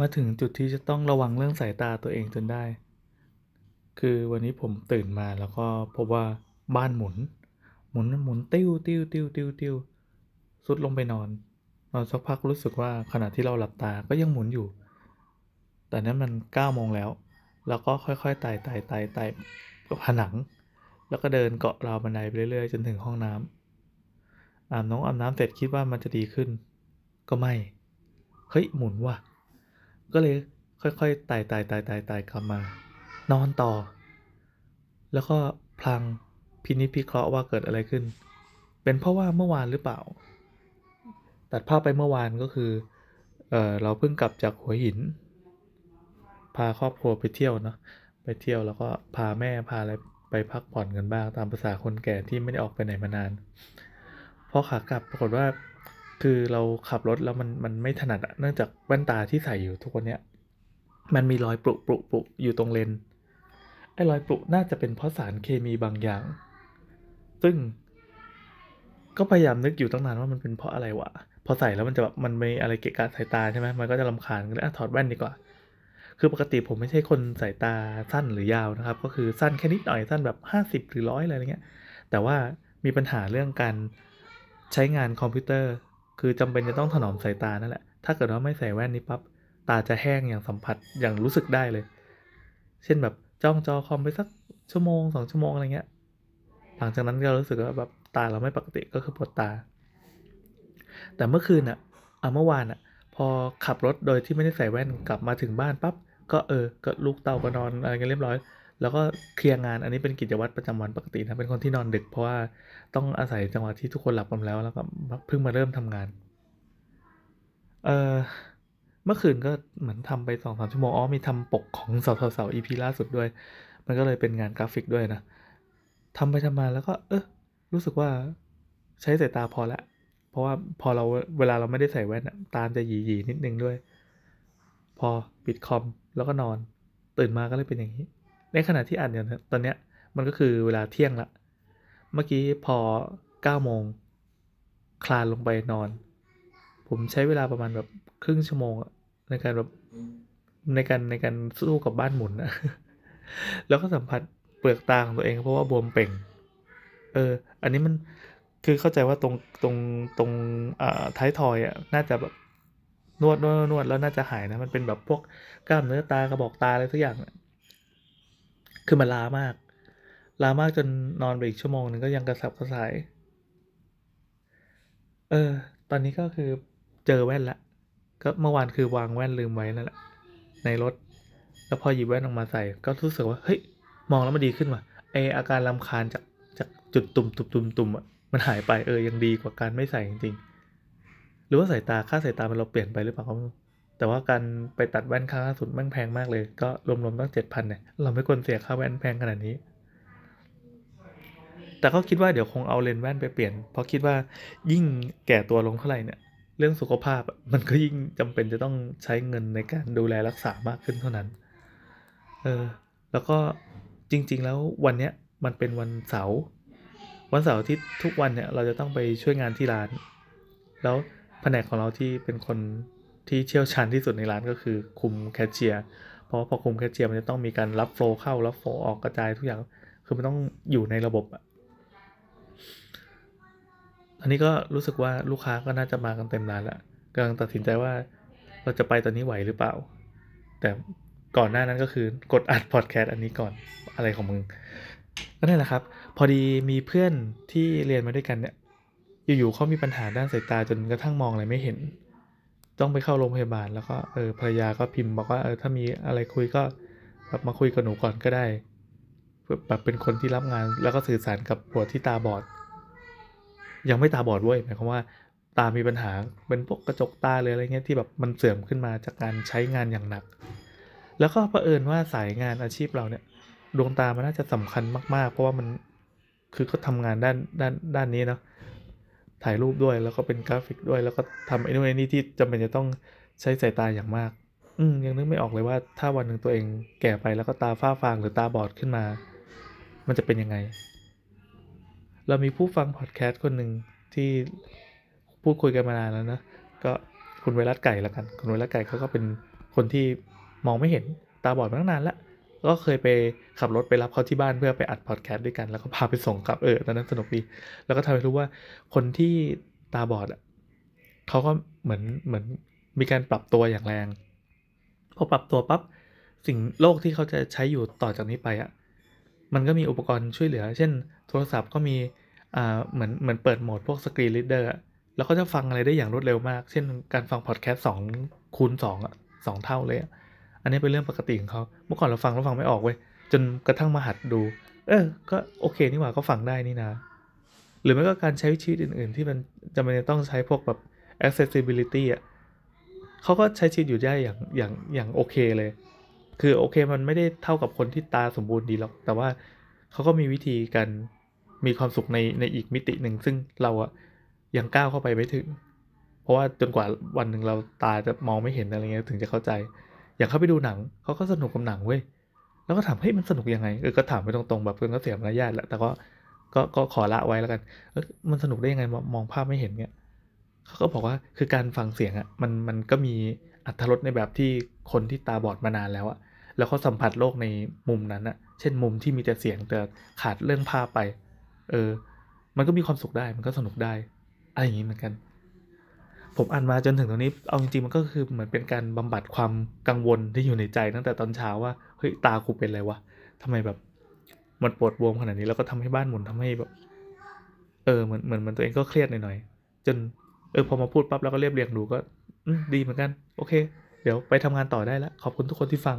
มาถึงจุดที่จะต้องระวังเรื่องสายตาตัวเองจนได้ คือวันนี้ผมตื่นมาแล้วก็พบว่าบ้านหมุน หมุนหมุนติ้วติ้วติ้วติ้วติ้วสุดลงไปนอน นอนสักพักรู้สึกว่าขณะที่เราหลับตาก็ยังหมุนอยู่ แต่นั้นมันเก้าโมงแล้ว แล้วก็ค่อยๆไต่ไต่ไต่ไต่ผนัง แล้วก็เดินเกาะราวบันไดไปเรื่อยๆ จนถึงห้องน้ำอาบน้องอาบน้ำเสร็จคิดว่ามันจะดีขึ้น ก็ไม่ เฮ้ยหมุนว่ะ ก็เลยค่อยๆไต่ไต่ไต่ไต่ไต่กลับมา นอนต่อ แล้วก็พลังพินิจพิเคราะห์ว่าเกิดอะไรขึ้น เป็นเพราะว่าเมื่อวานหรือเปล่า ตัดภาพไปเมื่อวานก็คือเออเราเพิ่งกลับจากหัวหิน พาครอบครัวไปเที่ยวเนาะไปเที่ยวแล้วก็พาแม่พาอะไรไปพักผ่อนกันบ้างตามภาษาคนแก่ที่ไม่ได้ออกไปไหนมานานพอขากลับปรากฏว่า คือเราขับรถแล้วมันมันไม่ถนัดอะเนื่องจากแว่นตาที่ใส่อยู่ทุกวันเนี้ยมันมีรอยปรุปรุปรุอยู่ตรงเลนไอ้รอยปรุน่าจะเป็นเพราะสารเคมีบางอย่าง ซึ่ง ก็พยายามนึกอยู่ตั้งนานว่ามันเป็นเพราะอะไรวะพอใส่แล้วมันจะแบบมันมีอะไรเกะกะสายตาใช่ไหมมันก็จะลำคาญก็เลยถอดแว่นดีกว่า คือปกติผมไม่ใช่คนสายตาสั้นหรือยาวนะครับ ก็คือสั้นแค่นิดหน่อยสั้นแบบ50หรือร้อยอะไรเงี้ยแต่ว่ามีปัญหาเรื่องการใช้งานคอมพิวเตอร์ คือจำเป็นจะต้องถนอมสายตานั่นแหละ ถ้าเกิดว่าไม่ใส่แว่นนี้ปั๊บตาจะแห้งอย่างสัมผัสอย่างรู้สึกได้เลย เช่นแบบจ้องจอคอมไปสักชั่วโมงสองชั่วโมงอะไรเงี้ย หลังจากนั้นเรารู้สึกว่าแบบตาเราไม่ปกติก็คือปวดตา แต่เมื่อคืนอะอะเมื่อวานอะพอขับรถโดยที่ไม่ได้ใส่แว่นกลับมาถึงบ้านปั๊บก็เออก็ลุกเตาก็นอนอะไรกันเรียบร้อย แล้วก็เคลียร์งานอันนี้เป็นกิจวัตรประจำวันปกตินะเป็นคนที่นอนดึก เพราะว่าต้องอาศัยจังหวะที่ทุกคนหลับกันแล้ว แล้วก็เพิ่งมาเริ่มทำงาน เออเมื่อคืนก็เหมือนทำไปสองสามชั่วโมงอ๋อมีทำปกของสาเสาเสา EP ล่าสุดด้วย มันก็เลยเป็นงานกราฟิกด้วยนะทำไปทำมาแล้วก็ เออรู้สึกว่าใช้สายตาพอละ เพราะว่าพอเราเวลาเราไม่ได้ใส่แว่นตาจะหยีหยีนิดนึงด้วย พอปิดคอมแล้วก็นอน ตื่นมาก็เลยเป็นอย่างนี้ ในขณะที่อ่านเนี่ยตอนเนี้ยมันก็คือเวลาเที่ยงละ เมื่อกี้พอเก้าโมงคลานลงไปนอน ผมใช้เวลาประมาณแบบครึ่งชั่วโมงในการแบบในการในการสู้กับบ้านหมุนนะแล้วก็สัมผัสเปลือกตาของตัวเองเพราะว่าบวมเป่ง เออ อันนี้มันคือเข้าใจว่าตรงตรงตรงอ่าท้ายทอยอะน่าจะแบบนวดนวดนวดแล้วน่าจะหายนะ มันเป็นแบบพวกกล้ามเนื้อตากระบอกตาอะไรสักอย่าง คือมันล้ามาก ล้ามากจนนอนไปอีกชั่วโมงนึงก็ยังกระสับกระส่าย เออ ตอนนี้ก็คือเจอแว่นละ ก็เมื่อวานคือวางแว่นลืมไว้นั่นแหละ ในรถ แล้วพอหยิบแว่นออกมาใส่ ก็รู้สึกว่า เฮ้ย มองแล้วมันดีขึ้นว่ะ ไออาการลำคาญจากจากจุดตุ่มตุ่มตุ่มตุ่มอะ มันหายไปเออ ยังดีกว่าการไม่ใส่จริงๆ หรือว่าสายตา ค่าสายตามันเราเปลี่ยนไปหรือเปล่า แต่ว่าการไปตัดแว่นครั้งล่าสุดแม่งแพงมากเลย ก็รวมๆตั้งเจ็ดพันเนี่ย เราไม่ควรเสียค่าแว่นแพงขนาดนี้ แต่ก็คิดว่าเดี๋ยวคงเอาเลนส์แว่นไปเปลี่ยน เพราะคิดว่ายิ่งแก่ตัวลงเท่าไหร่เนี่ย เรื่องสุขภาพมันก็ยิ่งจำเป็นจะต้องใช้เงินในการดูแลรักษามากขึ้นเท่านั้น เออ แล้วก็จริง ๆ แล้ววันเนี้ยมันเป็นวันเสาร์ วันเสาร์ที่ทุกวันเนี่ยเราจะต้องไปช่วยงานที่ร้าน แล้วแผนกของเราที่เป็นคน ที่เชี่ยวชาญที่สุดในร้านก็คือคุมแคชเชียร์เพราะพอคุมแคชเชียร์มันจะต้องมีการรับโฟล์เข้ารับโฟล์ออกกระจายทุกอย่าง คือมันต้องอยู่ในระบบอะอันนี้ก็รู้สึกว่าลูกค้าก็น่าจะมากันเต็มร้านละกำลังตัดสินใจว่าเราจะไปตอนนี้ไหวหรือเปล่า แต่ก่อนหน้านั้นก็คือกดอัดพอดแคสต์อันนี้ก่อนอะไรของมึงก็นั่นแหละครับ พอดีมีเพื่อนที่เรียนมาด้วยกันเนี่ย อยู่ๆเขามีปัญหาด้านสายตาจนกระทั่งมองอะไรไม่เห็น ต้องไปเข้าโรงพยาบาล แล้วก็เออภรรยาก็พิมพ์บอกว่าเออถ้ามีอะไรคุยก็แบบมาคุยกับหนูก่อนก็ได้แบบเป็นคนที่รับงานแล้วก็สื่อสารกับปวดที่ตาบอด ยังไม่ตาบอดเว้ยหมายความว่าตามีปัญหาเป็นพวกกระจกตาเลยอะไรเงี้ยที่แบบมันเสื่อมขึ้นมาจากการใช้งานอย่างหนัก แล้วก็เผอิญว่าสายงานอาชีพเราเนี่ยดวงตามันน่าจะสำคัญมากๆ เพราะว่ามันคือก็ทำงานด้านด้านด้านนี้เนาะ ถ่ายรูปด้วย แล้วก็เป็นกราฟิกด้วย แล้วก็ทำไอ้นู่นไอ้นี่ที่จำเป็นจะต้องใช้สายตาอย่างมาก อืมยังนึกไม่ออกเลยว่า ถ้าวันหนึ่งตัวเองแก่ไปแล้วก็ตาฝ้าฟางหรือตาบอดขึ้นมา มันจะเป็นยังไง เรามีผู้ฟังพอดแคสต์คนหนึ่งที่พูดคุยกันมานานแล้วนะ ก็คุณเวรัตไก่ละกัน คุณเวรัตไก่เขาก็เป็นคนที่มองไม่เห็นตาบอดมาตั้งนานแล้ว ก็เคยไปขับรถไปรับเขาที่บ้านเพื่อไปอัดพอดแคสต์ด้วยกัน แล้วก็พาไปส่งกลับเออตอนนั้นสนุกดี แล้วก็ทำให้รู้ว่าคนที่ตาบอดอะเขาก็เหมือนเหมือนมีการปรับตัวอย่างแรง พอปรับตัวปั๊บสิ่งโลกที่เขาจะใช้อยู่ต่อจากนี้ไปอะมันก็มีอุปกรณ์ช่วยเหลือ เช่น โทรศัพท์ก็มีอ่าเหมือนเหมือนเปิดโหมดพวก screen reader แล้วก็จะฟังอะไรได้อย่างรวดเร็วมาก เช่นการฟังพอดแคสต์สองคูณสองอะสองเท่าเลยอะ อันนี้เป็นเรื่องปกติของเขาเมื่อก่อนเราฟังเราฟังไม่ออกเว้ยจนกระทั่งมาหัดดู เออ ก็โอเคนี่หว่าก็ฟังได้นี่นะ หรือไม่ก็การใช้ชีวิตอื่น ๆ ที่มันจำเป็นต้องใช้พวกแบบ accessibility อะเขาก็ใช้ชีวิตอยู่ได้อย่างอย่างอย่างโอเคเลย คือโอเคมันไม่ได้เท่ากับคนที่ตาสมบูรณ์ดีหรอก แต่ว่าเขาก็มีวิธีการมีความสุขในในอีกมิติหนึ่งซึ่งเราอะยังก้าวเข้าไปไม่ถึง เพราะว่าจนกว่าวันหนึ่งเราตาจะมองไม่เห็นอะไรเงี้ยถึงจะเข้าใจ อย่างเข้าไปดูหนังเขาก็สนุกกับหนังเว้ยแล้วก็ถามเฮ้ยมันสนุกยังไงเออก็ถามไปตรงๆแบบเพื่อนก็เสียมารยาทแหละแต่ก็ก็ก็ขอละไว้แล้วกันเออมันสนุกได้ยังไงมองภาพไม่เห็นเงี้ยเขาก็บอกว่าคือการฟังเสียงอะ่ะมันมันก็มีอัตรสในแบบที่คนที่ตาบอดมานานแล้วอะ่ะแล้วเขาสัมผัสโลกในมุมนั้นอะ่ะเช่นมุมที่มีแต่เสียงแต่ขาดเรื่องภาพไป เออ มันก็มีความสุขได้มันก็สนุกได้อะไรอย่างนี้เหมือนกัน ผมอ่านมาจนถึงตรงนี้ เอาจริงๆมันก็คือเหมือนเป็นการบำบัดความกังวลที่อยู่ในใจตั้งแต่ตอนเช้าว่าเฮ้ยตากูเป็นอะไรวะทำไมแบบ มันปวดบวมขนาดนี้แล้วก็ทำให้บ้านหมุนทำให้แบบ เออเหมือนเหมือนมันตัวเองก็เครียดหน่อยๆจนเออพอมาพูดปั๊บแล้วก็เรียบเรียงดูก็ดีเหมือนกัน โอเค เดี๋ยวไปทำงานต่อได้แล้วขอบคุณทุกคนที่ฟัง